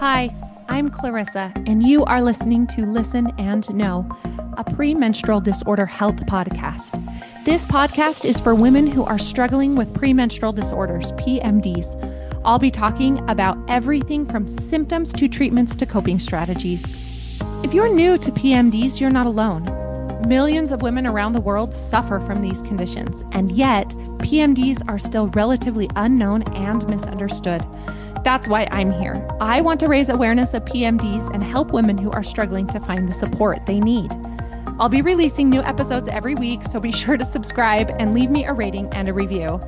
Hi, I'm Clarissa, and you are listening to Listen and Know, a premenstrual disorder health podcast. This podcast is for women who are struggling with premenstrual disorders, PMDs. I'll be talking about everything from symptoms to treatments to coping strategies. If you're new to PMDs, you're not alone. Millions of women around the world suffer from these conditions, and yet PMDs are still relatively unknown and misunderstood. That's why I'm here. I want to raise awareness of PMDs and help women who are struggling to find the support they need. I'll be releasing new episodes every week, so be sure to subscribe and leave me a rating and a review.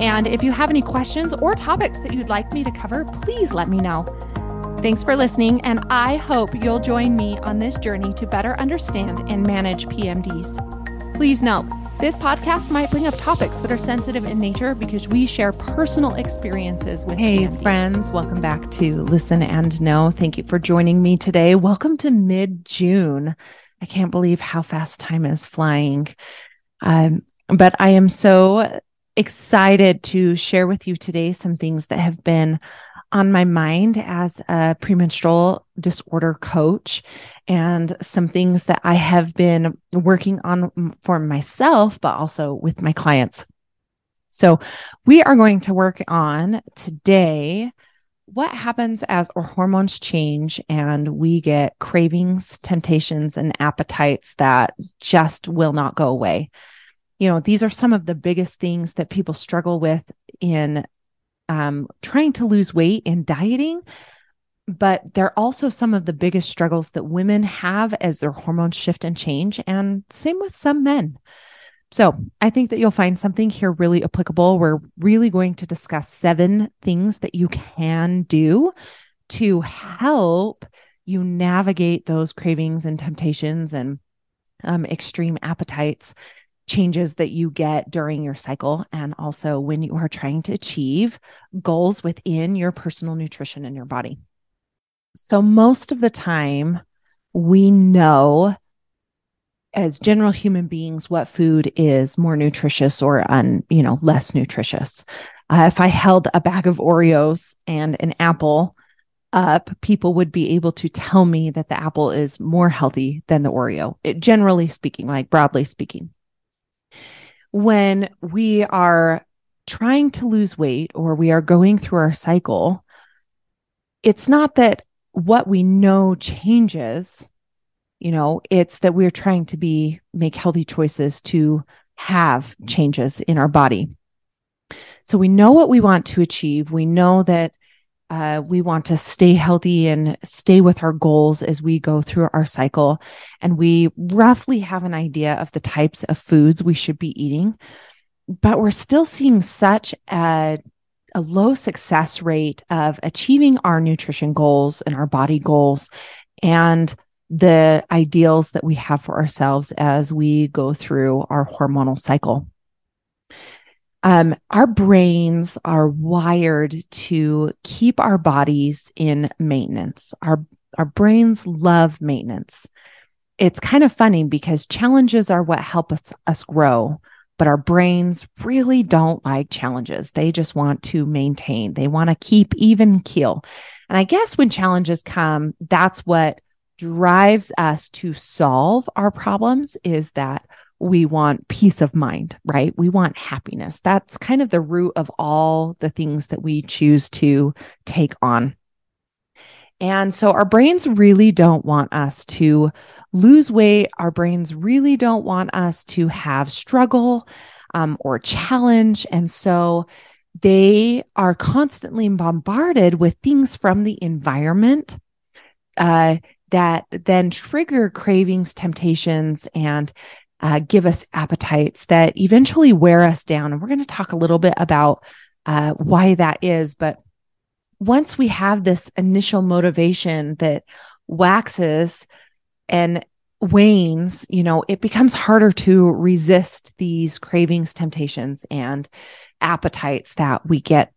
And if you have any questions or topics that you'd like me to cover, please let me know. Thanks for listening, and I hope you'll join me on this journey to better understand and manage PMDs. Please note, this podcast might bring up topics that are sensitive in nature because we share personal experiences with Hey, friends, welcome back to Listen and Know. Thank you for joining me today. Welcome to mid June. I can't believe how fast time is flying. Um, but I am so excited to share with you today some things that have been on my mind as a premenstrual disorder coach and some things that I have been working on for myself, but also with my clients. So we are going to work on today what happens as our hormones change and we get cravings, temptations, and appetites that just will not go away. You know, these are some of the biggest things that people struggle with in um, trying to lose weight and dieting. But they're also some of the biggest struggles that women have as their hormones shift and change, and same with some men. So I think that you'll find something here really applicable. We're really going to discuss seven things that you can do to help you navigate those cravings and temptations and um, extreme appetites changes that you get during your cycle and also when you are trying to achieve goals within your personal nutrition and your body. So most of the time we know as general human beings what food is more nutritious or un, you know, less nutritious. Uh, if I held a bag of Oreos and an apple up, people would be able to tell me that the apple is more healthy than the Oreo. It, generally speaking, like broadly speaking when we are trying to lose weight or we are going through our cycle, it's not that what we know changes, you know, it's that we're trying to be, make healthy choices to have changes in our body. So we know what we want to achieve. We know that uh, we want to stay healthy and stay with our goals as we go through our cycle. And we roughly have an idea of the types of foods we should be eating. But we're still seeing such a, a low success rate of achieving our nutrition goals and our body goals and the ideals that we have for ourselves as we go through our hormonal cycle um, our brains are wired to keep our bodies in maintenance. Our our brains love maintenance. It's kind of funny because challenges are what help us us grow, but our brains really don't like challenges. They just want to maintain. They want to keep even keel. And I guess when challenges come, that's what drives us to solve our problems is that we want peace of mind, right? We want happiness. That's kind of the root of all the things that we choose to take on. And so our brains really don't want us to lose weight. Our brains really don't want us to have struggle um, or challenge. And so they are constantly bombarded with things from the environment uh, that then trigger cravings, temptations, and uh, give us appetites that eventually wear us down. And we're going to talk a little bit about uh, why that is. But once we have this initial motivation that waxes and wanes, you know, it becomes harder to resist these cravings, temptations, and appetites that we get,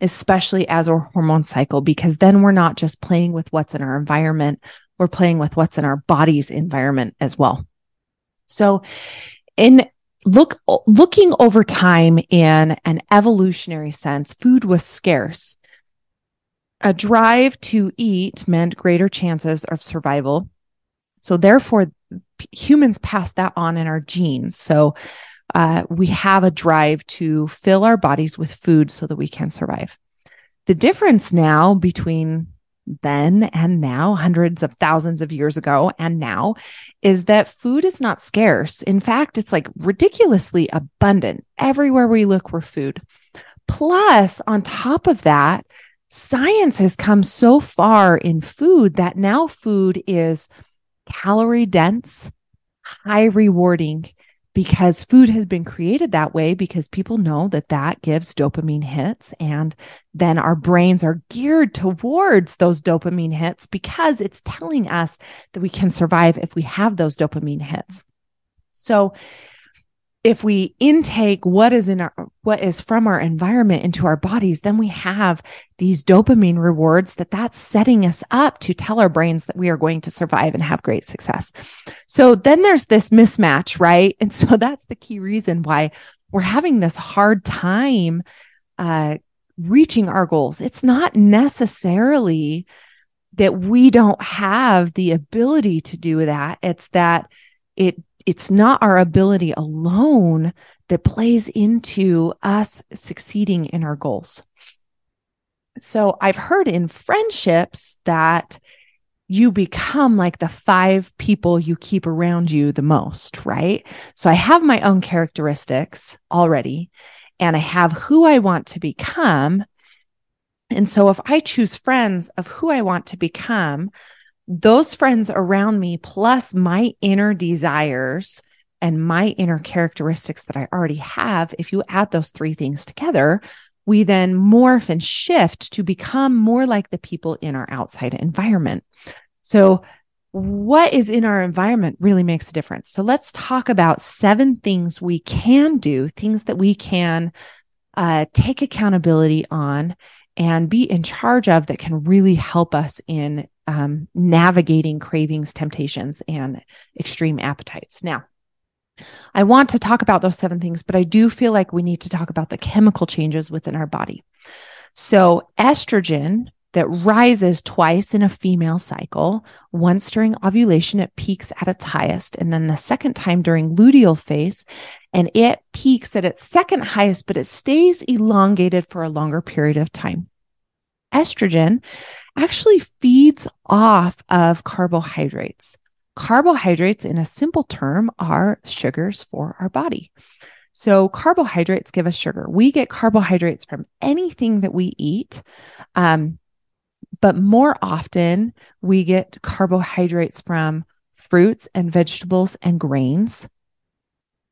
especially as our hormone cycle, because then we're not just playing with what's in our environment, we're playing with what's in our body's environment as well. So in look looking over time in an evolutionary sense, food was scarce. a drive to eat meant greater chances of survival. So, therefore, humans pass that on in our genes. So, uh, we have a drive to fill our bodies with food so that we can survive. The difference now between then and now, hundreds of thousands of years ago and now, is that food is not scarce. In fact, it's like ridiculously abundant. Everywhere we look, we're food. Plus, on top of that, science has come so far in food that now food is calorie dense, high rewarding, because food has been created that way because people know that that gives dopamine hits and then our brains are geared towards those dopamine hits because it's telling us that we can survive if we have those dopamine hits. So if we intake what is in our what is from our environment into our bodies then we have these dopamine rewards that that's setting us up to tell our brains that we are going to survive and have great success. So then there's this mismatch right? And so that's the key reason why we're having this hard time uh, reaching our goals. It's not necessarily that we don't have the ability to do that. It's that it it's not our ability alone that plays into us succeeding in our goals. So I've heard in friendships that you become like the five people you keep around you the most, right? So I have my own characteristics already and I have who I want to become. And so if I choose friends of who I want to become, those friends around me, plus my inner desires and my inner characteristics that I already have, if you add those three things together, we then morph and shift to become more like the people in our outside environment. So, what is in our environment really makes a difference. So, let's talk about seven things we can do, things that we can uh, take accountability on and be in charge of that can really help us in um, navigating cravings, temptations, and extreme appetites. Now, I want to talk about those seven things, but I do feel like we need to talk about the chemical changes within our body. So, estrogen that rises twice in a female cycle. Once during ovulation, it peaks at its highest, and then the second time during luteal phase, and it peaks at its second highest, but it stays elongated for a longer period of time. Estrogen actually feeds off of carbohydrates. Carbohydrates, in a simple term, are sugars for our body. So, carbohydrates give us sugar. We get carbohydrates from anything that we eat. Um, but more often, we get carbohydrates from fruits and vegetables and grains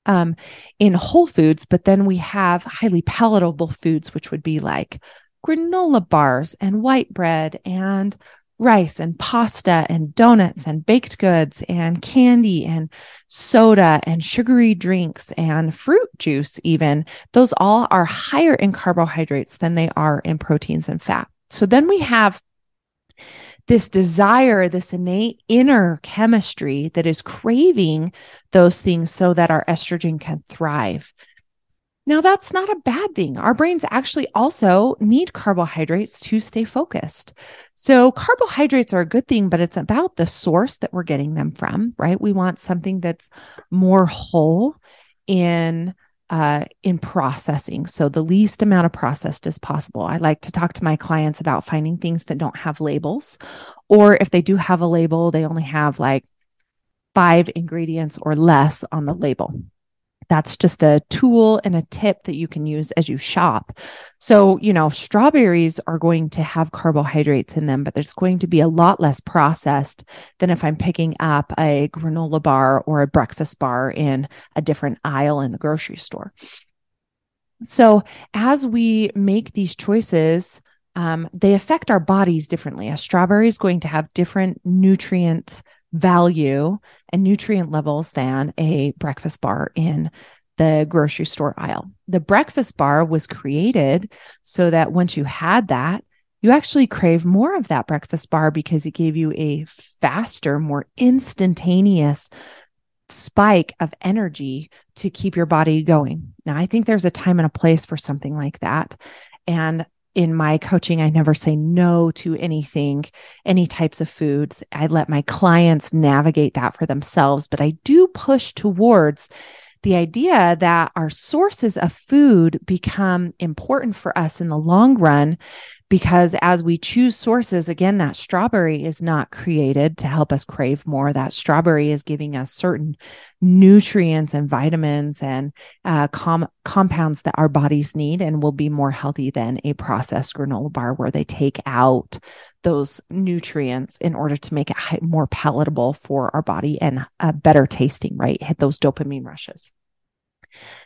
um, in whole foods. But then we have highly palatable foods, which would be like granola bars and white bread and rice and pasta and donuts and baked goods and candy and soda and sugary drinks and fruit juice, even. Those all are higher in carbohydrates than they are in proteins and fat. So then we have this desire, this innate inner chemistry that is craving those things so that our estrogen can thrive. Now, that's not a bad thing. Our brains actually also need carbohydrates to stay focused. So, carbohydrates are a good thing, but it's about the source that we're getting them from, right? We want something that's more whole in uh, in processing. So the least amount of processed as possible. I like to talk to my clients about finding things that don't have labels, or if they do have a label, they only have like five ingredients or less on the label that's just a tool and a tip that you can use as you shop. So, you know, strawberries are going to have carbohydrates in them, but there's going to be a lot less processed than if I'm picking up a granola bar or a breakfast bar in a different aisle in the grocery store. So, as we make these choices, um, they affect our bodies differently. A strawberry is going to have different nutrients value and nutrient levels than a breakfast bar in the grocery store aisle. The breakfast bar was created so that once you had that, you actually crave more of that breakfast bar because it gave you a faster, more instantaneous spike of energy to keep your body going. Now, I think there's a time and a place for something like that. And in my coaching, I never say no to anything, any types of foods. I let my clients navigate that for themselves, but I do push towards the idea that our sources of food become important for us in the long run because as we choose sources, again, that strawberry is not created to help us crave more. That strawberry is giving us certain nutrients and vitamins and uh, com- compounds that our bodies need and will be more healthy than a processed granola bar where they take out those nutrients in order to make it more palatable for our body and better tasting, right? Hit those dopamine rushes.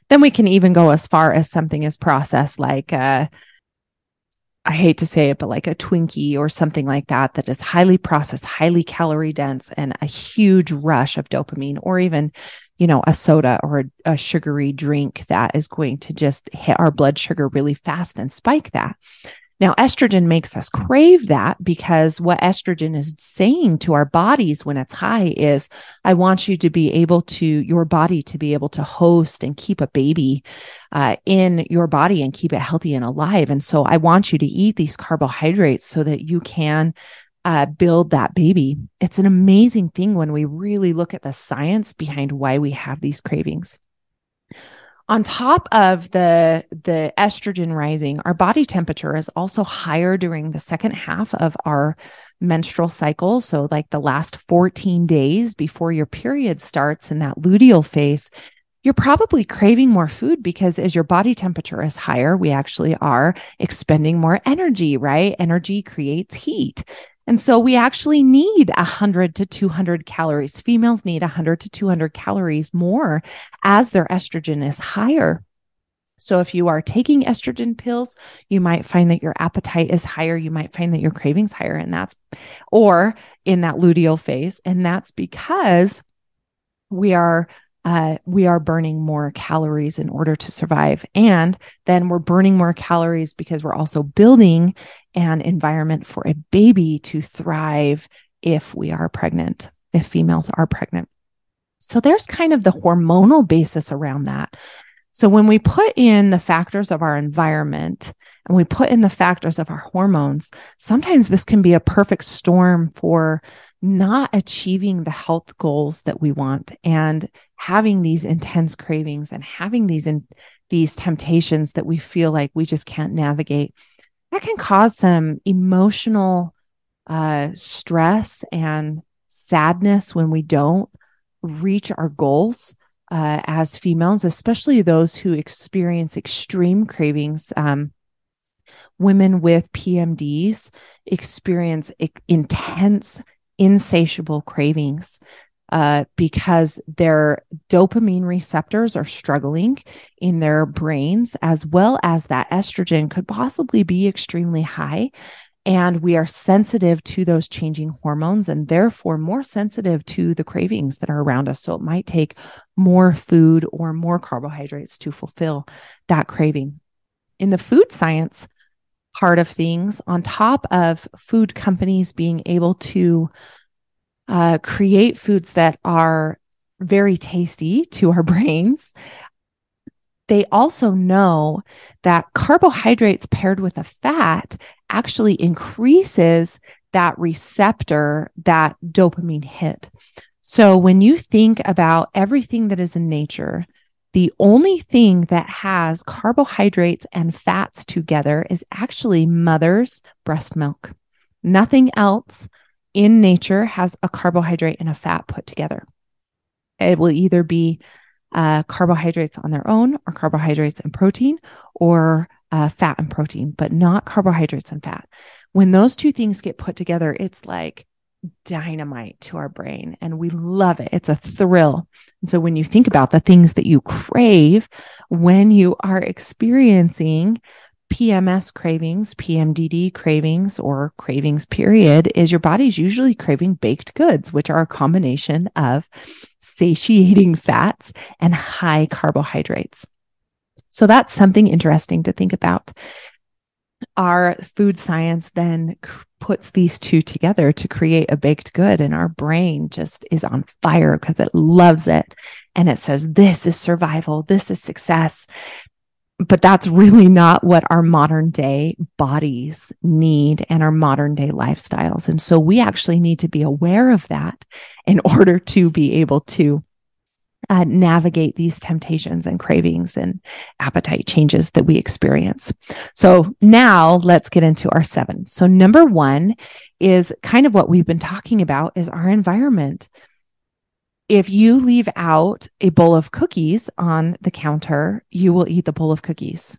Then we can even go as far as something is processed like, uh, I hate to say it, but like a Twinkie or something like that, that is highly processed, highly calorie dense, and a huge rush of dopamine, or even, you know, a soda or a, a, sugary drink that is going to just hit our blood sugar really fast and spike that. Now, estrogen makes us crave that because what estrogen is saying to our bodies when it's high is, I want you to be able to, your body to be able to host and keep a baby uh, in your body and keep it healthy and alive. And so I want you to eat these carbohydrates so that you can uh, build that baby. It's an amazing thing when we really look at the science behind why we have these cravings on top of the the estrogen rising our body temperature is also higher during the second half of our menstrual cycle. So like the last 14 days before your period starts in that luteal phase you're probably craving more food because as your body temperature is higher we actually are expending more energy right? Energy creates heat and so we actually need 100 to 200 calories. Females need 100 to 200 calories more as their estrogen is higher. So if you are taking estrogen pills, you might find that your appetite is higher. You might find that your cravings higher and that's, or in that luteal phase. And that's because we are uh, we are burning more calories in order to survive. And then we're burning more calories because we're also building an environment for a baby to thrive if we are pregnant, if females are pregnant. So there's kind of the hormonal basis around that. So when we put in the factors of our environment and we put in the factors of our hormones, sometimes this can be a perfect storm for not achieving the health goals that we want and having these intense cravings and having these in, these temptations that we feel like we just can't navigate that can cause some emotional uh, stress and sadness when we don't reach our goals uh, as females especially those who experience extreme cravings. Um, women with pmds experience intense insatiable cravings uh, because their dopamine receptors are struggling in their brains, as well as that estrogen could possibly be extremely high. And we are sensitive to those changing hormones and therefore more sensitive to the cravings that are around us. So it might take more food or more carbohydrates to fulfill that craving. In the food science, part of things, on top of food companies being able to uh, create foods that are very tasty to our brains, they also know that carbohydrates paired with a fat actually increases that receptor, that dopamine hit. So when you think about everything that is in nature, the only thing that has carbohydrates and fats together is actually mother's breast milk. Nothing else in nature has a carbohydrate and a fat put together. It will either be uh, carbohydrates on their own, or carbohydrates and protein, or uh, fat and protein, but not carbohydrates and fat. When those two things get put together, it's like dynamite to our brain and we love it. It's a thrill. And so when you think about the things that you crave when you are experiencing PMS cravings, PMDD cravings, or cravings, period, is your body's usually craving baked goods, which are a combination of satiating fats and high carbohydrates. So that's something interesting to think about our food science then puts these two together to create a baked good and our brain just is on fire because it loves it. And it says this is survival. This is success. But that's really not what our modern day bodies need and our modern day lifestyles. And so we actually need to be aware of that in order to be able to uh, navigate these temptations and cravings and appetite changes that we experience. So now let's get into our seven. So number one is kind of what we've been talking about is our environment. If you leave out a bowl of cookies on the counter, you will eat the bowl of cookies.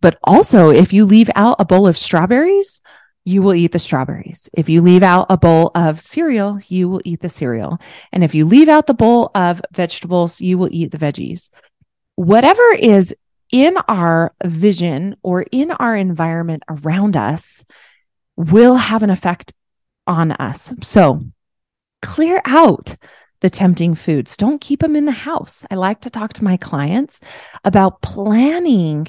But also, if you leave out a bowl of strawberries, you will eat the strawberries. If you leave out a bowl of cereal, you will eat the cereal. And if you leave out the bowl of vegetables, you will eat the veggies. Whatever is in our vision or in our environment around us will have an effect on us. So clear out the tempting foods. Don't keep them in the house. I like to talk to my clients about planning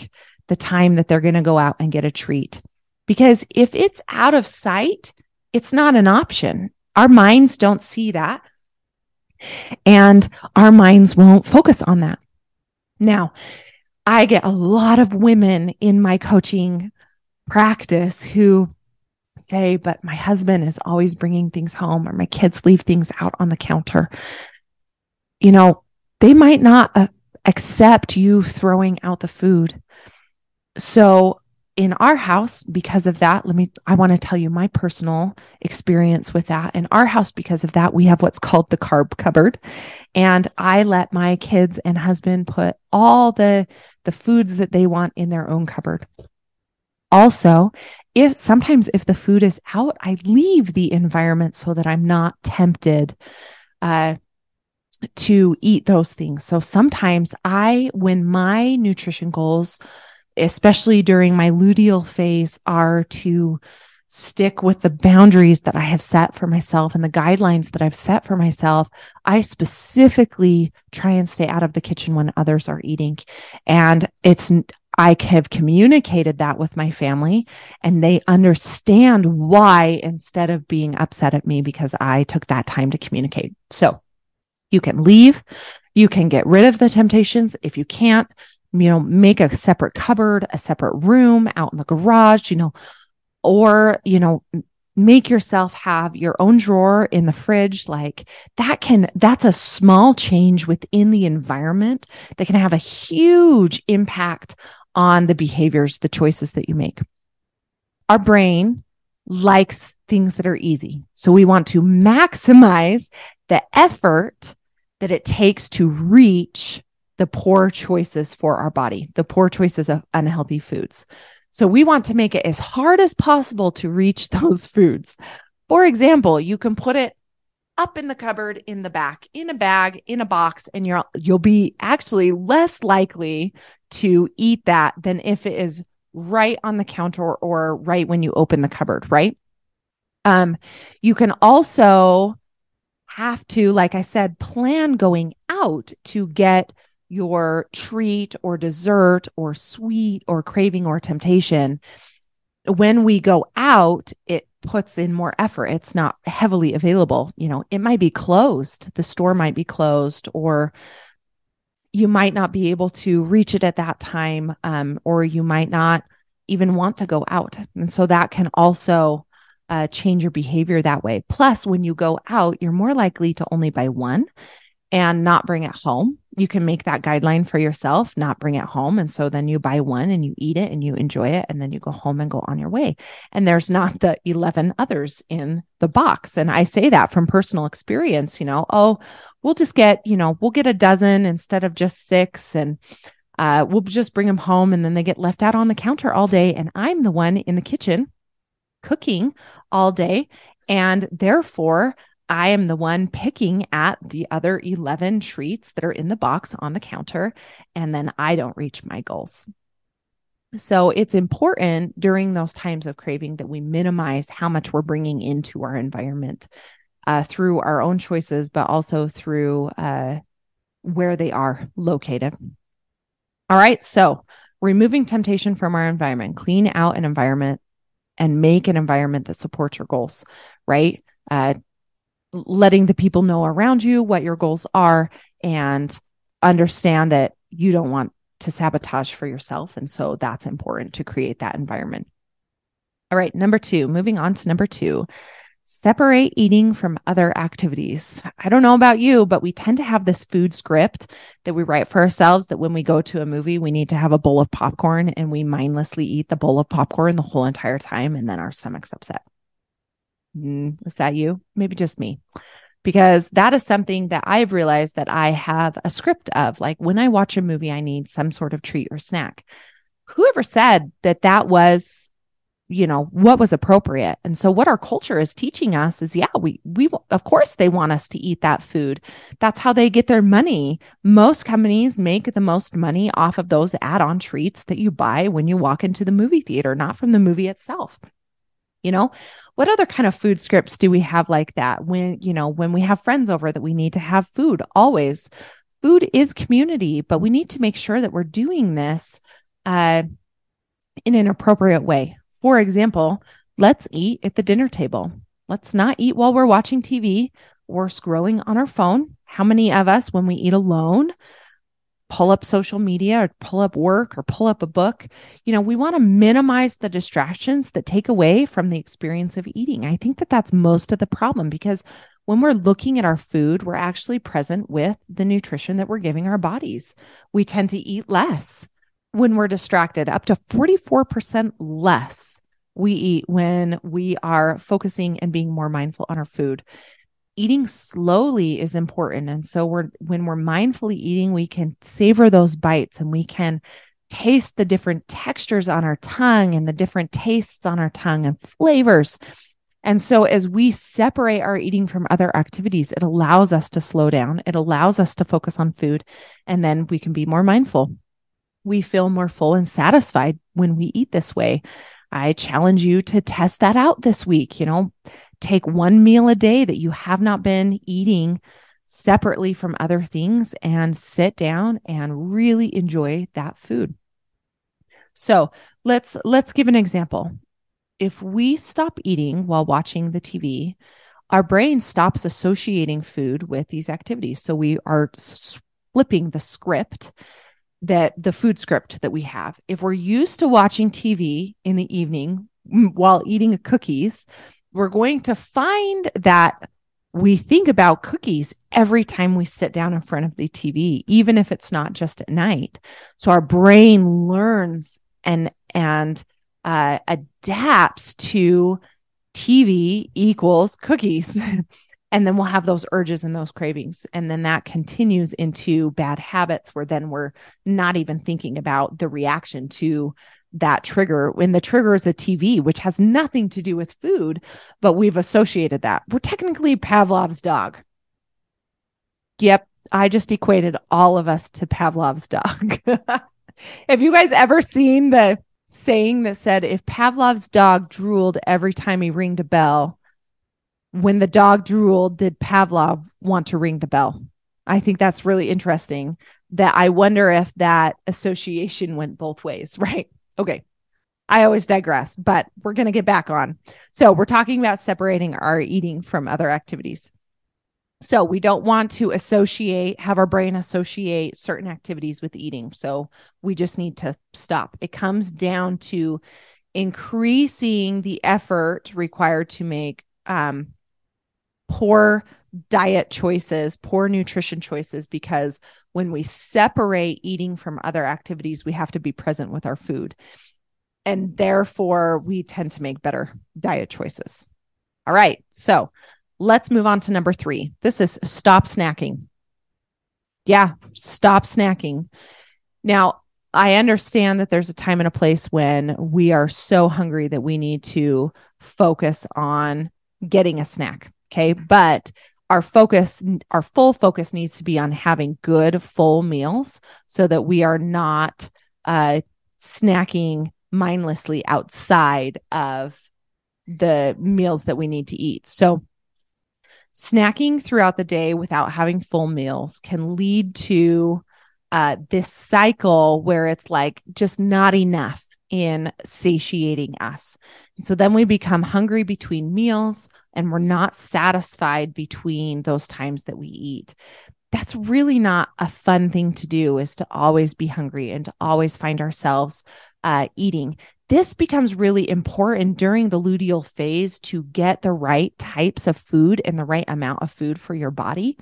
the time that they're going to go out and get a treat. Because if it's out of sight, it's not an option. Our minds don't see that. And our minds won't focus on that. Now, I get a lot of women in my coaching practice who say, but my husband is always bringing things home or my kids leave things out on the counter. You know, they might not uh, accept you throwing out the food. So in our house because of that let me i want to tell you my personal experience with that. In our house because of that we have what's called the carb cupboard. And i let my kids and husband put all the the foods that they want in their own cupboard. Also if sometimes if the food is out i leave the environment so that i'm not tempted uh to eat those things. So sometimes i when my nutrition goals especially during my luteal phase, are to stick with the boundaries that I have set for myself and the guidelines that I've set for myself. I specifically try and stay out of the kitchen when others are eating. And it's, I have communicated that with my family and they understand why instead of being upset at me because I took that time to communicate. So you can leave. You can get rid of the temptations. If you can't, you know, make a separate cupboard, a separate room out in the garage, you know, or, you know, make yourself have your own drawer in the fridge. Like that can, that's a small change within the environment that can have a huge impact on the behaviors, the choices that you make. Our brain likes things that are easy. So we want to maximize the effort that it takes to reach the poor choices for our body, the poor choices of unhealthy foods. So we want to make it as hard as possible to reach those foods. For example, you can put it up in the cupboard in the back in a bag in a box and you're you'll be actually less likely to eat that than if it is right on the counter or right when you open the cupboard, right? Um you can also have to like I said plan going out to get your treat or dessert or sweet or craving or temptation, when we go out, it puts in more effort. It's not heavily available. You know, it might be closed, the store might be closed, or you might not be able to reach it at that time, um, or you might not even want to go out. And so that can also uh, change your behavior that way. Plus, when you go out, you're more likely to only buy one and not bring it home you can make that guideline for yourself, not bring it home. And so then you buy one and you eat it and you enjoy it. And then you go home and go on your way. And there's not the 11 others in the box. And I say that from personal experience, you know, oh, we'll just get, you know, we'll get a dozen instead of just six. And uh, we'll just bring them home and then they get left out on the counter all day. And I'm the one in the kitchen cooking all day. And therefore, I am the one picking at the other 11 treats that are in the box on the counter, and then I don't reach my goals. So it's important during those times of craving that we minimize how much we're bringing into our environment uh, through our own choices, but also through uh, where they are located. All right. So removing temptation from our environment, clean out an environment and make an environment that supports your goals, right? Uh, letting the people know around you what your goals are and understand that you don't want to sabotage for yourself. And so that's important to create that environment. All right, number two, moving on to number two, separate eating from other activities. I don't know about you, but we tend to have this food script that we write for ourselves that when we go to a movie, we need to have a bowl of popcorn and we mindlessly eat the bowl of popcorn the whole entire time. And then our stomach's upset. Mm, is that you? Maybe just me because that is something that I've realized that I have a script of. Like when I watch a movie, I need some sort of treat or snack. Whoever said that that was, you know, what was appropriate. And so what our culture is teaching us is, yeah, we, we, of course they want us to eat that food. That's how they get their money. Most companies make the most money off of those add on treats that you buy when you walk into the movie theater, not from the movie itself. You know, what other kind of food scripts do we have like that when, you know, when we have friends over that we need to have food always? Food is community, but we need to make sure that we're doing this uh, in an appropriate way. For example, let's eat at the dinner table. Let's not eat while we're watching TV or scrolling on our phone. How many of us, when we eat alone, pull up social media or pull up work or pull up a book. You know, we want to minimize the distractions that take away from the experience of eating. I think that that's most of the problem because when we're looking at our food, we're actually present with the nutrition that we're giving our bodies. We tend to eat less when we're distracted, up to 44% less we eat when we are focusing and being more mindful on our food eating slowly is important. And so we're when we're mindfully eating we can savor those bites and we can taste the different textures on our tongue and the different tastes on our tongue and flavors. And so as we separate our eating from other activities it allows us to slow down. It allows us to focus on food and then we can be more mindful. We feel more full and satisfied when we eat this way. I challenge you to test that out this week. You know, take one meal a day that you have not been eating separately from other things and sit down and really enjoy that food. So, let's let's give an example. If we stop eating while watching the TV, our brain stops associating food with these activities. So we are flipping the script that the food script that we have. If we're used to watching TV in the evening while eating cookies, we're going to find that we think about cookies every time we sit down in front of the TV, even if it's not just at night. So our brain learns and, and, uh, adapts to TV equals cookies. and then we'll have those urges and those cravings. And then that continues into bad habits where then we're not even thinking about the reaction to that trigger when the trigger is a TV, which has nothing to do with food, but we've associated that. We're technically Pavlov's dog. Yep. I just equated all of us to Pavlov's dog. Have you guys ever seen the saying that said, if Pavlov's dog drooled every time he ringed a bell, when the dog drooled, did Pavlov want to ring the bell? I think that's really interesting that I wonder if that association went both ways, right? Okay. I always digress, but we're going to get back on. So, we're talking about separating our eating from other activities. So, we don't want to associate, have our brain associate certain activities with eating. So, we just need to stop. It comes down to increasing the effort required to make um, poor diet choices, poor nutrition choices, because when we separate eating from other activities, we have to be present with our food. And therefore, we tend to make better diet choices. All right. So let's move on to number three. This is stop snacking. Yeah, stop snacking. Now, I understand that there's a time and a place when we are so hungry that we need to focus on getting a snack. Okay. But our focus, our full focus needs to be on having good full meals so that we are not uh, snacking mindlessly outside of the meals that we need to eat. So, snacking throughout the day without having full meals can lead to uh, this cycle where it's like just not enough in satiating us. So then we become hungry between meals and we're not satisfied between those times that we eat. that's really not a fun thing to do is to always be hungry and to always find ourselves uh, eating this becomes really important during the luteal phase to get the right types of food and the right amount of food for your body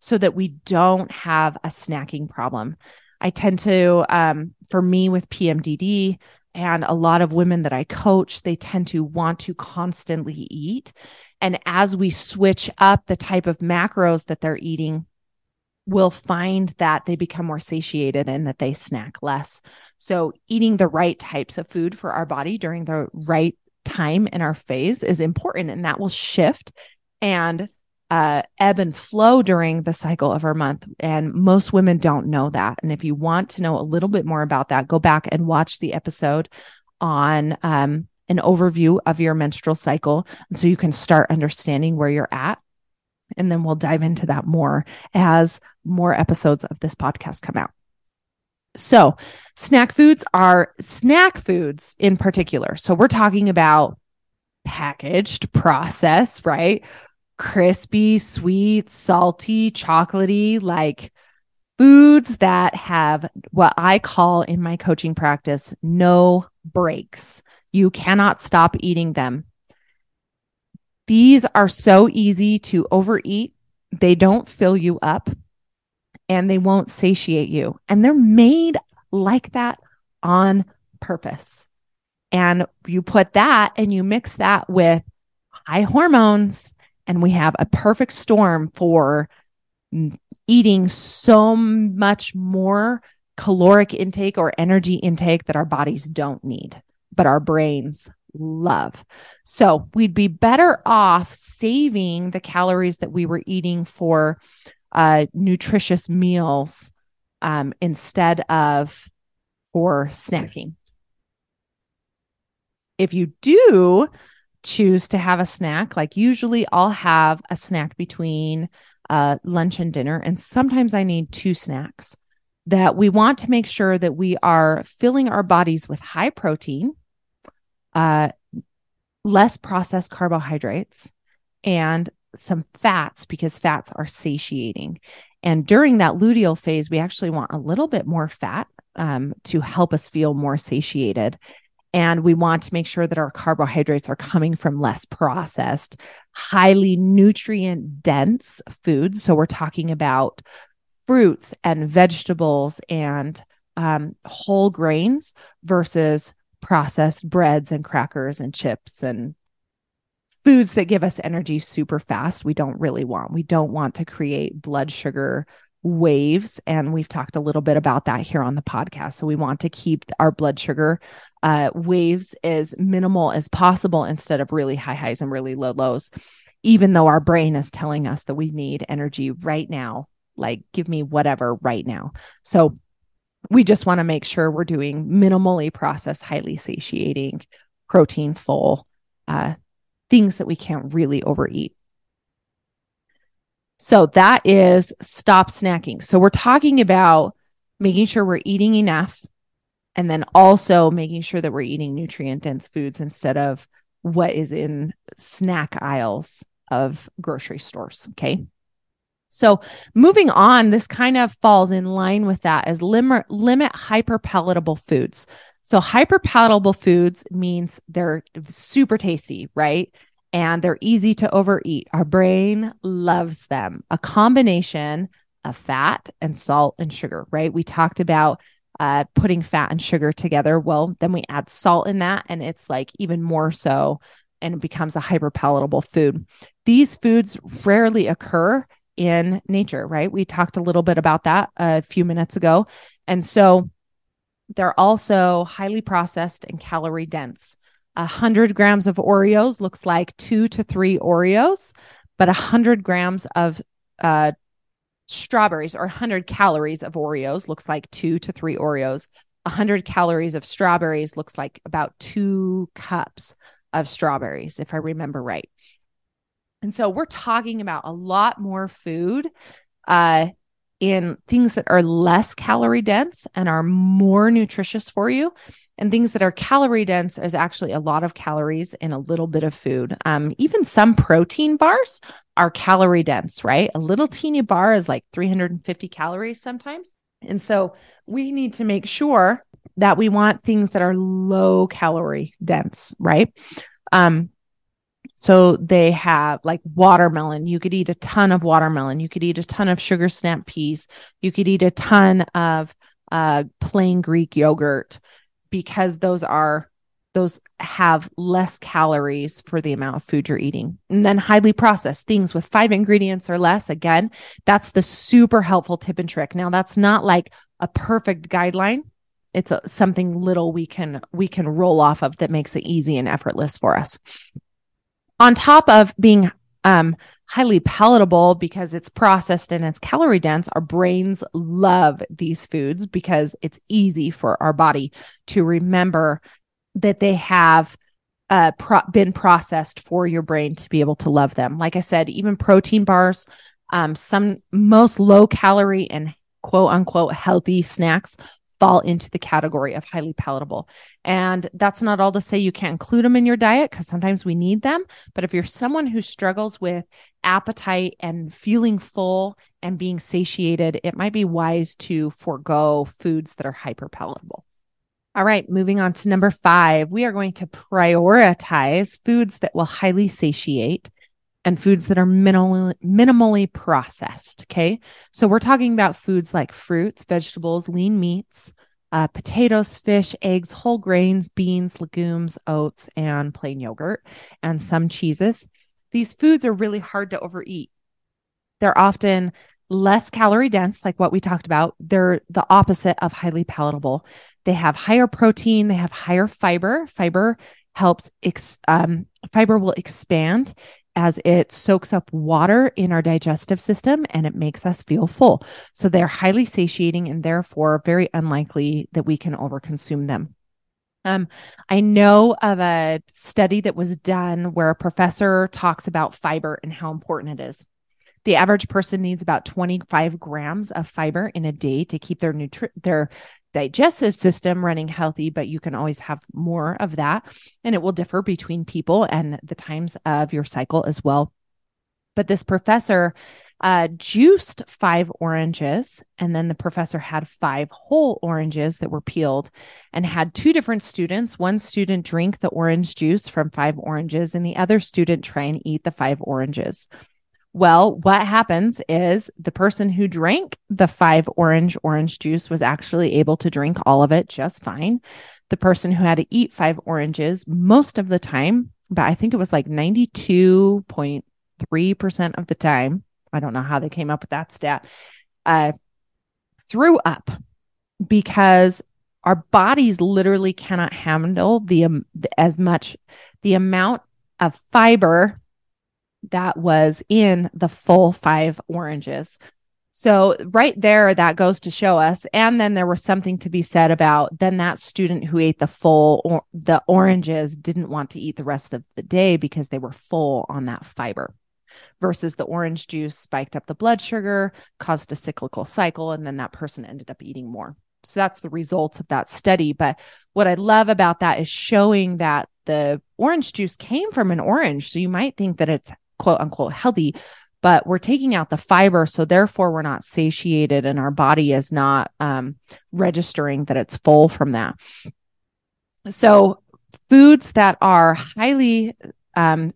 so that we don't have a snacking problem. I tend to, um, for me with PMDD and a lot of women that I coach, they tend to want to constantly eat. And as we switch up the type of macros that they're eating, we'll find that they become more satiated and that they snack less. So, eating the right types of food for our body during the right time in our phase is important, and that will shift and uh, ebb and flow during the cycle of our month. And most women don't know that. And if you want to know a little bit more about that, go back and watch the episode on um, an overview of your menstrual cycle. And so you can start understanding where you're at. And then we'll dive into that more as more episodes of this podcast come out. So, snack foods are snack foods in particular. So, we're talking about packaged, processed, right? Crispy, sweet, salty, chocolatey, like foods that have what I call in my coaching practice no breaks. You cannot stop eating them. These are so easy to overeat. They don't fill you up and they won't satiate you. And they're made like that on purpose. And you put that and you mix that with high hormones, and we have a perfect storm for eating so much more caloric intake or energy intake that our bodies don't need, but our brains love. So we'd be better off saving the calories that we were eating for uh, nutritious meals um, instead of for snacking. If you do choose to have a snack, like usually I'll have a snack between uh, lunch and dinner, and sometimes I need two snacks. That we want to make sure that we are filling our bodies with high protein, uh, less processed carbohydrates, and some fats because fats are satiating. And during that luteal phase, we actually want a little bit more fat um, to help us feel more satiated. And we want to make sure that our carbohydrates are coming from less processed, highly nutrient dense foods. So we're talking about fruits and vegetables and um, whole grains versus processed breads and crackers and chips and foods that give us energy super fast, we don't really want. We don't want to create blood sugar waves. And we've talked a little bit about that here on the podcast. So we want to keep our blood sugar uh, waves as minimal as possible instead of really high highs and really low lows, even though our brain is telling us that we need energy right now. Like, give me whatever right now. So we just want to make sure we're doing minimally processed, highly satiating, protein full uh, things that we can't really overeat. So that is stop snacking. So we're talking about making sure we're eating enough and then also making sure that we're eating nutrient dense foods instead of what is in snack aisles of grocery stores. Okay. So moving on, this kind of falls in line with that as limit, limit hyper palatable foods. So hyper palatable foods means they're super tasty, right? And they're easy to overeat. Our brain loves them. A combination of fat and salt and sugar, right? We talked about uh, putting fat and sugar together. Well, then we add salt in that, and it's like even more so, and it becomes a hyper palatable food. These foods rarely occur in nature, right? We talked a little bit about that a few minutes ago. And so they're also highly processed and calorie dense. A hundred grams of Oreos looks like two to three Oreos, but a hundred grams of uh, strawberries or 100 calories of Oreos looks like two to three Oreos. 100 calories of strawberries looks like about two cups of strawberries, if I remember right. And so we're talking about a lot more food uh, in things that are less calorie dense and are more nutritious for you. And things that are calorie dense is actually a lot of calories in a little bit of food. Um, even some protein bars are calorie dense, right? A little teeny bar is like 350 calories sometimes. And so we need to make sure that we want things that are low calorie dense, right? Um, so they have like watermelon. You could eat a ton of watermelon. You could eat a ton of sugar snap peas. You could eat a ton of uh, plain Greek yogurt because those are those have less calories for the amount of food you're eating. And then highly processed things with five ingredients or less. Again, that's the super helpful tip and trick. Now that's not like a perfect guideline. It's a, something little we can we can roll off of that makes it easy and effortless for us on top of being um, highly palatable because it's processed and it's calorie dense, our brains love these foods because it's easy for our body to remember that they have uh, pro- been processed for your brain to be able to love them. Like I said, even protein bars, um, some most low calorie and quote unquote healthy snacks fall into the category of highly palatable. And that's not all to say you can't include them in your diet because sometimes we need them. But if you're someone who struggles with appetite and feeling full and being satiated, it might be wise to forego foods that are hyper palatable. All right, moving on to number five, we are going to prioritize foods that will highly satiate and foods that are minimally, minimally processed. Okay. So we're talking about foods like fruits, vegetables, lean meats, uh, potatoes, fish, eggs, whole grains, beans, legumes, oats, and plain yogurt, and some cheeses. These foods are really hard to overeat. They're often less calorie dense, like what we talked about. They're the opposite of highly palatable. They have higher protein, they have higher fiber. Fiber helps, ex- um, fiber will expand as it soaks up water in our digestive system and it makes us feel full. So they're highly satiating and therefore very unlikely that we can overconsume them. Um, I know of a study that was done where a professor talks about fiber and how important it is. The average person needs about 25 grams of fiber in a day to keep their nutri- their digestive system running healthy, but you can always have more of that. And it will differ between people and the times of your cycle as well. But this professor uh, juiced five oranges, and then the professor had five whole oranges that were peeled and had two different students. One student drink the orange juice from five oranges, and the other student try and eat the five oranges. Well, what happens is the person who drank the five orange orange juice was actually able to drink all of it just fine. The person who had to eat five oranges most of the time, but I think it was like 92.3% of the time. I don't know how they came up with that stat. Uh, threw up because our bodies literally cannot handle the, um, the as much the amount of fiber that was in the full five oranges. So, right there, that goes to show us. And then there was something to be said about then that student who ate the full or the oranges didn't want to eat the rest of the day because they were full on that fiber versus the orange juice spiked up the blood sugar, caused a cyclical cycle, and then that person ended up eating more. So that's the results of that study. But what I love about that is showing that the orange juice came from an orange. So you might think that it's quote unquote healthy, but we're taking out the fiber. So therefore, we're not satiated and our body is not um, registering that it's full from that. So, foods that are highly, um,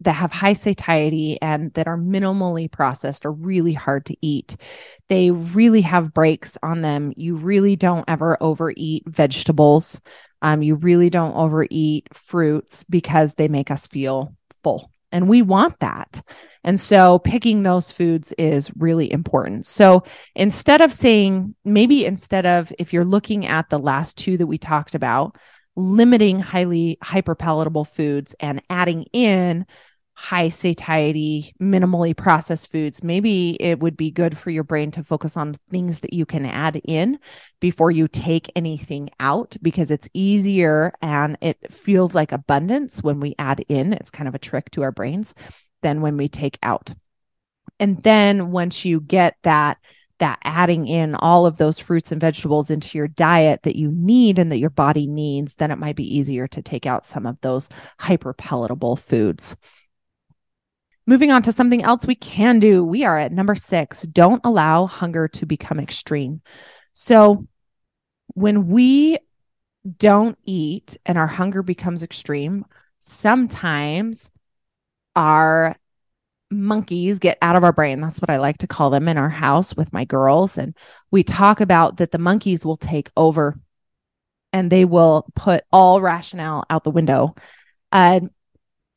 that have high satiety and that are minimally processed are really hard to eat. They really have brakes on them. You really don't ever overeat vegetables. Um, you really don't overeat fruits because they make us feel full and we want that. And so picking those foods is really important. So instead of saying, maybe instead of, if you're looking at the last two that we talked about, limiting highly hyperpalatable foods and adding in high satiety, minimally processed foods, maybe it would be good for your brain to focus on things that you can add in before you take anything out because it's easier and it feels like abundance when we add in. It's kind of a trick to our brains than when we take out. And then once you get that that adding in all of those fruits and vegetables into your diet that you need and that your body needs, then it might be easier to take out some of those hyper palatable foods. Moving on to something else we can do. We are at number six. Don't allow hunger to become extreme. So when we don't eat and our hunger becomes extreme, sometimes our monkeys get out of our brain. That's what I like to call them in our house with my girls. And we talk about that the monkeys will take over and they will put all rationale out the window. Uh,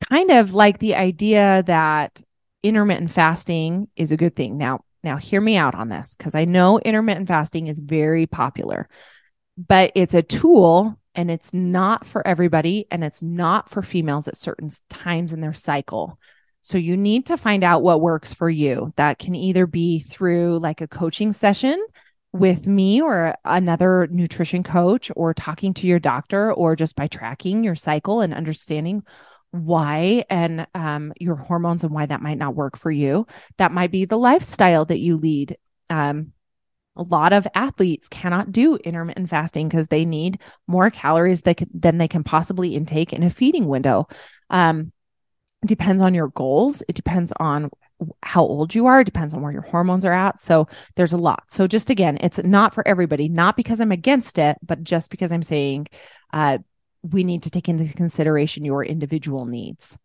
kind of like the idea that intermittent fasting is a good thing. Now, now hear me out on this because I know intermittent fasting is very popular, but it's a tool and it's not for everybody and it's not for females at certain times in their cycle. So you need to find out what works for you. That can either be through like a coaching session with me or another nutrition coach or talking to your doctor or just by tracking your cycle and understanding why and um, your hormones and why that might not work for you. That might be the lifestyle that you lead. Um, a lot of athletes cannot do intermittent fasting because they need more calories they can, than they can possibly intake in a feeding window. Um, depends on your goals. It depends on how old you are. It depends on where your hormones are at. So there's a lot. So just again, it's not for everybody, not because I'm against it, but just because I'm saying uh, we need to take into consideration your individual needs.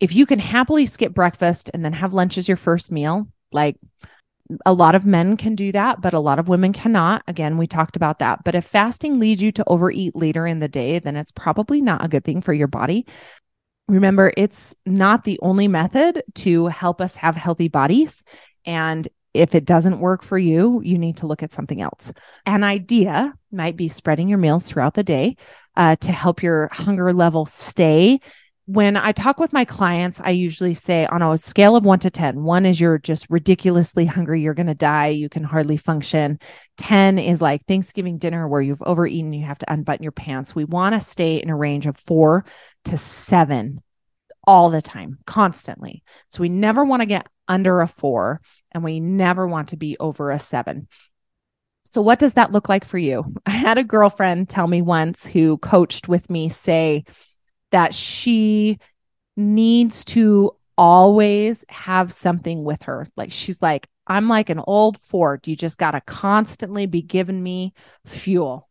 If you can happily skip breakfast and then have lunch as your first meal, like a lot of men can do that, but a lot of women cannot. Again, we talked about that. But if fasting leads you to overeat later in the day, then it's probably not a good thing for your body. Remember, it's not the only method to help us have healthy bodies. And if it doesn't work for you, you need to look at something else. An idea might be spreading your meals throughout the day uh, to help your hunger level stay. When I talk with my clients, I usually say on a scale of one to 10, one is you're just ridiculously hungry, you're going to die, you can hardly function. 10 is like Thanksgiving dinner where you've overeaten, you have to unbutton your pants. We want to stay in a range of four to seven all the time, constantly. So we never want to get under a four and we never want to be over a seven. So, what does that look like for you? I had a girlfriend tell me once who coached with me say that she needs to always have something with her. Like, she's like, I'm like an old Ford. You just got to constantly be giving me fuel.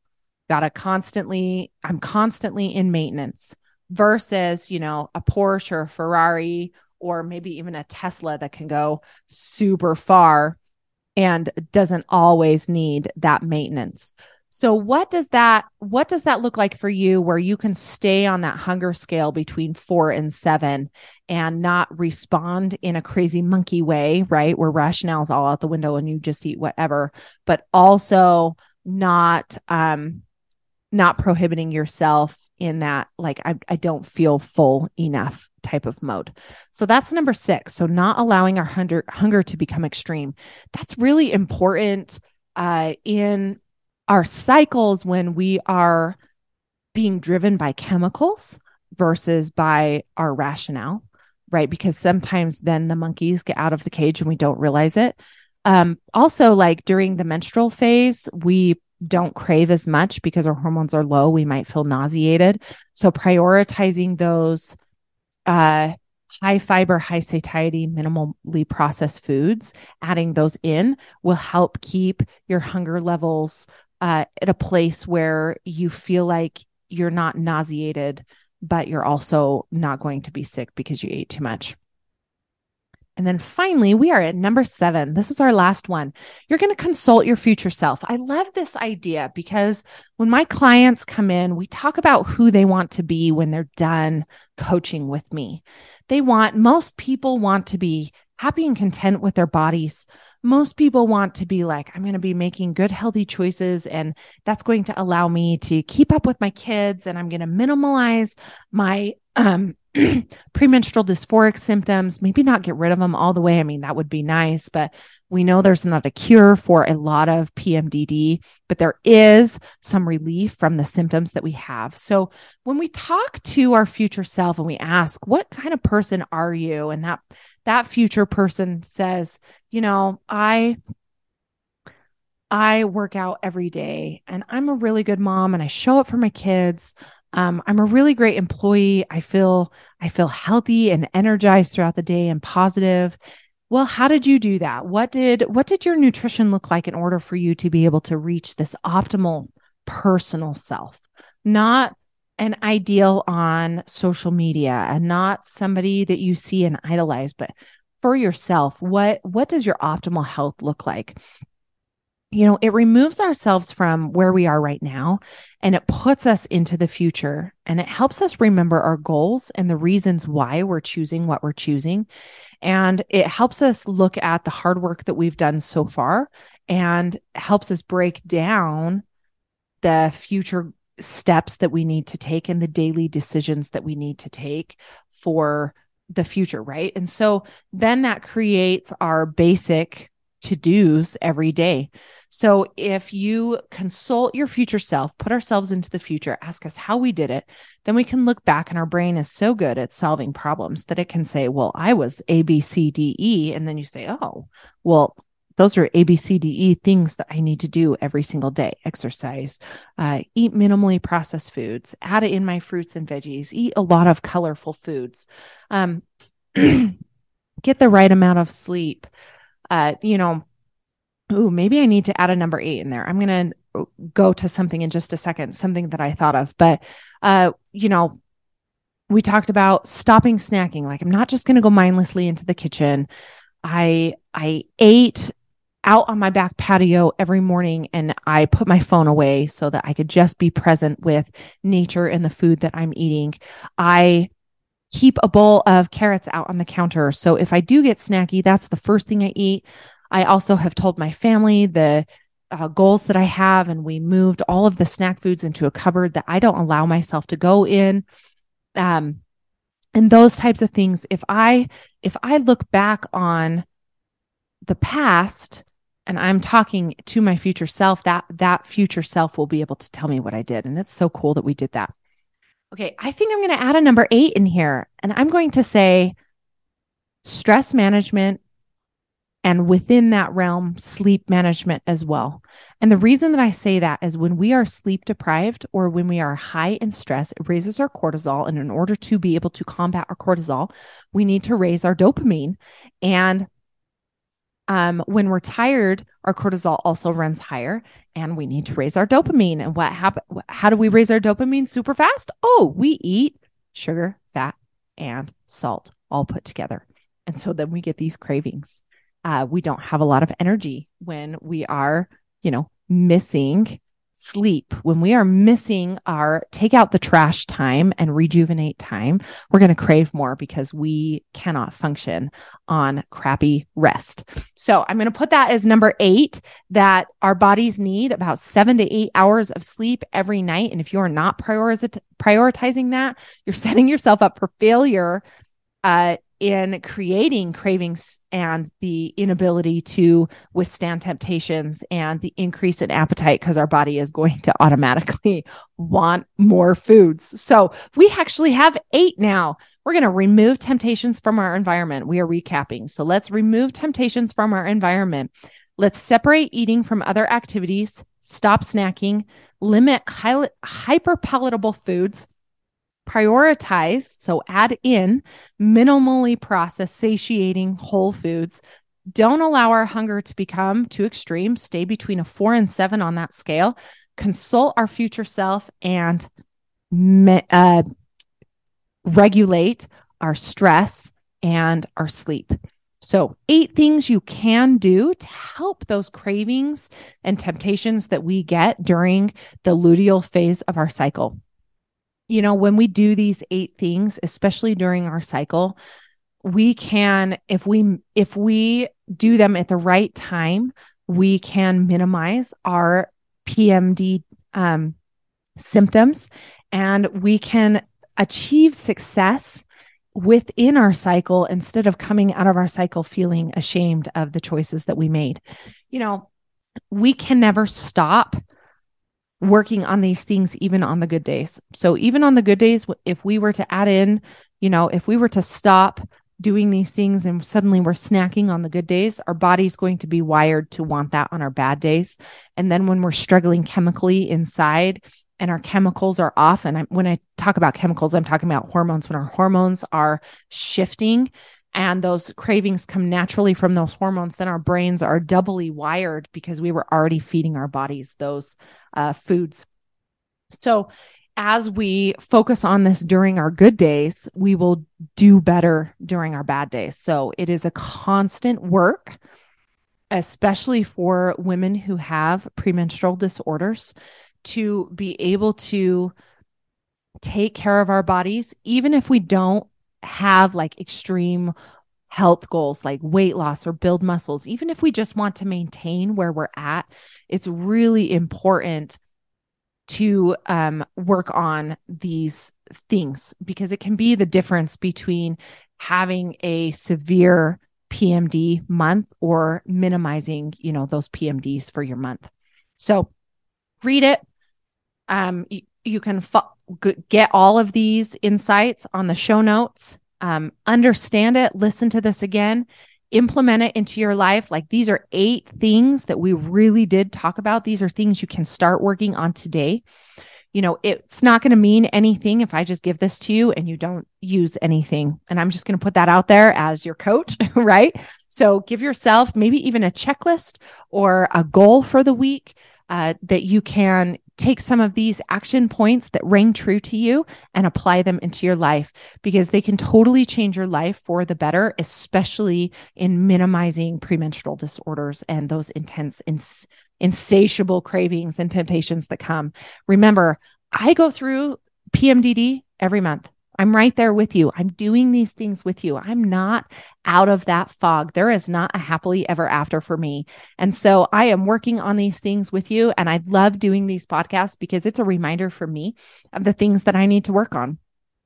Got to constantly, I'm constantly in maintenance versus, you know, a Porsche or a Ferrari or maybe even a Tesla that can go super far and doesn't always need that maintenance. So what does that what does that look like for you where you can stay on that hunger scale between 4 and 7 and not respond in a crazy monkey way, right? Where rationale is all out the window and you just eat whatever, but also not um not prohibiting yourself in that like I, I don't feel full enough type of mode. So that's number six. So not allowing our hunger hunger to become extreme. That's really important uh, in our cycles when we are being driven by chemicals versus by our rationale right? Because sometimes then the monkeys get out of the cage and we don't realize it. Um also like during the menstrual phase we don't crave as much because our hormones are low, we might feel nauseated. So prioritizing those uh, high fiber, high satiety, minimally processed foods, adding those in will help keep your hunger levels uh, at a place where you feel like you're not nauseated, but you're also not going to be sick because you ate too much. And then finally, we are at number seven. This is our last one. You're going to consult your future self. I love this idea because when my clients come in, we talk about who they want to be when they're done coaching with me. They want, most people want to be happy and content with their bodies. Most people want to be like, I'm going to be making good, healthy choices. And that's going to allow me to keep up with my kids. And I'm going to minimalize my um, premenstrual dysphoric symptoms, maybe not get rid of them all the way. I mean, that would be nice, but we know there's not a cure for a lot of PMDD, but there is some relief from the symptoms that we have. So when we talk to our future self and we ask, what kind of person are you? And that, that future person says, you know, I, I work out every day and I'm a really good mom and I show up for my kids. Um, I'm a really great employee. I feel I feel healthy and energized throughout the day and positive. Well, how did you do that? What did what did your nutrition look like in order for you to be able to reach this optimal personal self? Not an ideal on social media and not somebody that you see and idolize, but for yourself, what what does your optimal health look like? You know, it removes ourselves from where we are right now and it puts us into the future and it helps us remember our goals and the reasons why we're choosing what we're choosing. And it helps us look at the hard work that we've done so far and helps us break down the future steps that we need to take and the daily decisions that we need to take for the future, right? And so then that creates our basic to dos every day. So if you consult your future self, put ourselves into the future, ask us how we did it, then we can look back and our brain is so good at solving problems that it can say, well, I was A, B, C, D, E. And then you say, oh, well, those are A, B, C, D, E things that I need to do every single day exercise, uh, eat minimally processed foods, add in my fruits and veggies, eat a lot of colorful foods, um, get the right amount of sleep. Uh, you know, Ooh, maybe I need to add a number eight in there. I'm going to go to something in just a second, something that I thought of. But, uh, you know, we talked about stopping snacking. Like, I'm not just going to go mindlessly into the kitchen. I, I ate out on my back patio every morning and I put my phone away so that I could just be present with nature and the food that I'm eating. I keep a bowl of carrots out on the counter. So if I do get snacky, that's the first thing I eat. I also have told my family the uh, goals that I have, and we moved all of the snack foods into a cupboard that I don't allow myself to go in. Um, and those types of things. If I if I look back on the past and I'm talking to my future self, that that future self will be able to tell me what I did, and it's so cool that we did that. Okay, I think I'm going to add a number eight in here, and I'm going to say stress management and within that realm, sleep management as well. And the reason that I say that is when we are sleep deprived or when we are high in stress, it raises our cortisol. And in order to be able to combat our cortisol, we need to raise our dopamine. And um, when we're tired, our cortisol also runs higher and we need to raise our dopamine. And what happen? How do we raise our dopamine super fast? Oh, we eat sugar, fat, and salt all put together. And so then we get these cravings uh, we don't have a lot of energy when we are, you know, missing sleep. When we are missing our take out the trash time and rejuvenate time, we're going to crave more because we cannot function on crappy rest. So I'm going to put that as number eight that our bodies need about seven to eight hours of sleep every night. And if you're not prioritizing that, you're setting yourself up for failure uh, in creating cravings and the inability to withstand temptations and the increase in appetite because our body is going to automatically want more foods. So we actually have eight now. We're going to remove temptations from our environment. We are recapping. So let's remove temptations from our environment. Let's separate eating from other activities, stop snacking, limit hyper palatable foods prioritize, so add in minimally processed, satiating whole foods. Don't allow our hunger to become too extreme. Stay between a four and seven on that scale. Consult our future self and me- uh, regulate our stress and our sleep. So, eight things you can do to help those cravings and temptations that we get during the luteal phase of our cycle you know, when we do these eight things, especially during our cycle, we can if we if we do them at the right time, we can minimize our PMD um, symptoms and we can achieve success within our cycle instead of coming out of our cycle feeling ashamed of the choices that we made. You know, we can never stop working on these things even on the good days. So even on the good days if we were to add in, you know, if we were to stop doing these things and suddenly we're snacking on the good days, our body's going to be wired to want that on our bad days. And then when we're struggling chemically inside and our chemicals are off, and I, when I talk about chemicals, I'm talking about hormones. When our hormones are shifting and those cravings come naturally from those hormones, then our brains are doubly wired because we were already feeding our bodies those uh, foods. So as we focus on this during our good days, we will do better during our bad days. So it is a constant work, especially for women who have premenstrual disorders, to be able to take care of our bodies, even if we don't have like extreme health goals like weight loss or build muscles, even if we just want to maintain where we're at, it's really important to um, work on these things because it can be the difference between having a severe PMD month or minimizing, you know, those PMDs for your month. So read it. Um, you, you can fo- get all of these insights on the show notes. Um, understand it, listen to this again, implement it into your life. Like these are eight things that we really did talk about. These are things you can start working on today. You know, it's not going to mean anything if I just give this to you and you don't use anything. And I'm just going to put that out there as your coach, right? So give yourself maybe even a checklist or a goal for the week uh, that you can take some of these action points that ring true to you and apply them into your life because they can totally change your life for the better, especially in minimizing premenstrual disorders and those intense, ins- insatiable cravings and temptations that come. Remember, I go through PMDD every month. I'm right there with you. I'm doing these things with you. I'm not out of that fog. There is not a happily ever after for me. And so I am working on these things with you. And I love doing these podcasts because it's a reminder for me of the things that I need to work on.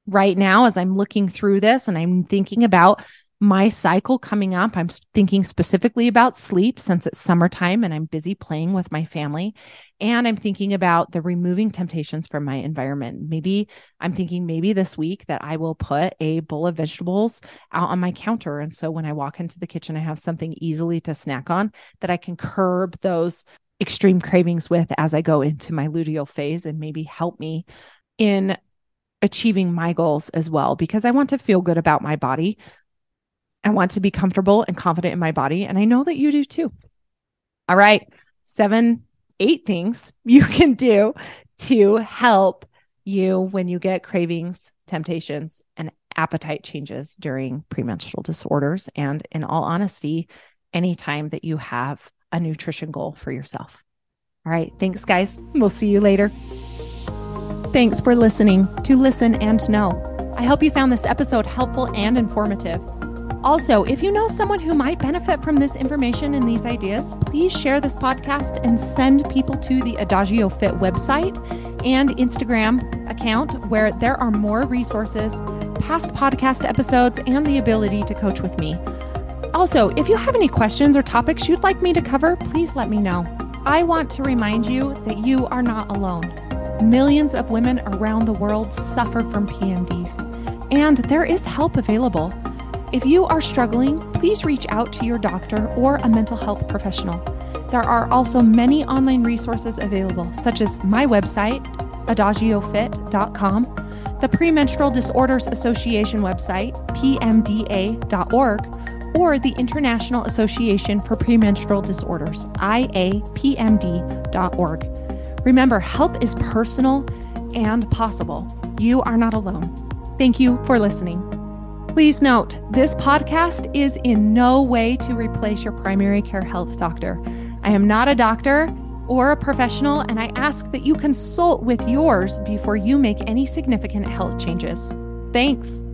Right now, as I'm looking through this and I'm thinking about my cycle coming up, I'm thinking specifically about sleep since it's summertime and I'm busy playing with my family. And I'm thinking about the removing temptations from my environment. Maybe I'm thinking maybe this week that I will put a bowl of vegetables out on my counter. And so when I walk into the kitchen, I have something easily to snack on that I can curb those extreme cravings with as I go into my luteal phase and maybe help me in achieving my goals as well because I want to feel good about my body. I want to be comfortable and confident in my body. And I know that you do too. All right. Seven, eight things you can do to help you when you get cravings, temptations, and appetite changes during premenstrual disorders. And in all honesty, anytime that you have a nutrition goal for yourself. All right. Thanks, guys. We'll see you later. Thanks for listening to Listen and Know. I hope you found this episode helpful and informative. Also, if you know someone who might benefit from this information and these ideas, please share this podcast and send people to the Adagio Fit website and Instagram account where there are more resources, past podcast episodes, and the ability to coach with me. Also, if you have any questions or topics you'd like me to cover, please let me know. I want to remind you that you are not alone. Millions of women around the world suffer from PMDs, and there is help available. If you are struggling, please reach out to your doctor or a mental health professional. There are also many online resources available, such as my website, adagiofit.com, the Premenstrual Disorders Association website, pmda.org, or the International Association for Premenstrual Disorders, iapmd.org. Remember, help is personal and possible. You are not alone. Thank you for listening. Please note, this podcast is in no way to replace your primary care health doctor. I am not a doctor or a professional, and I ask that you consult with yours before you make any significant health changes. Thanks.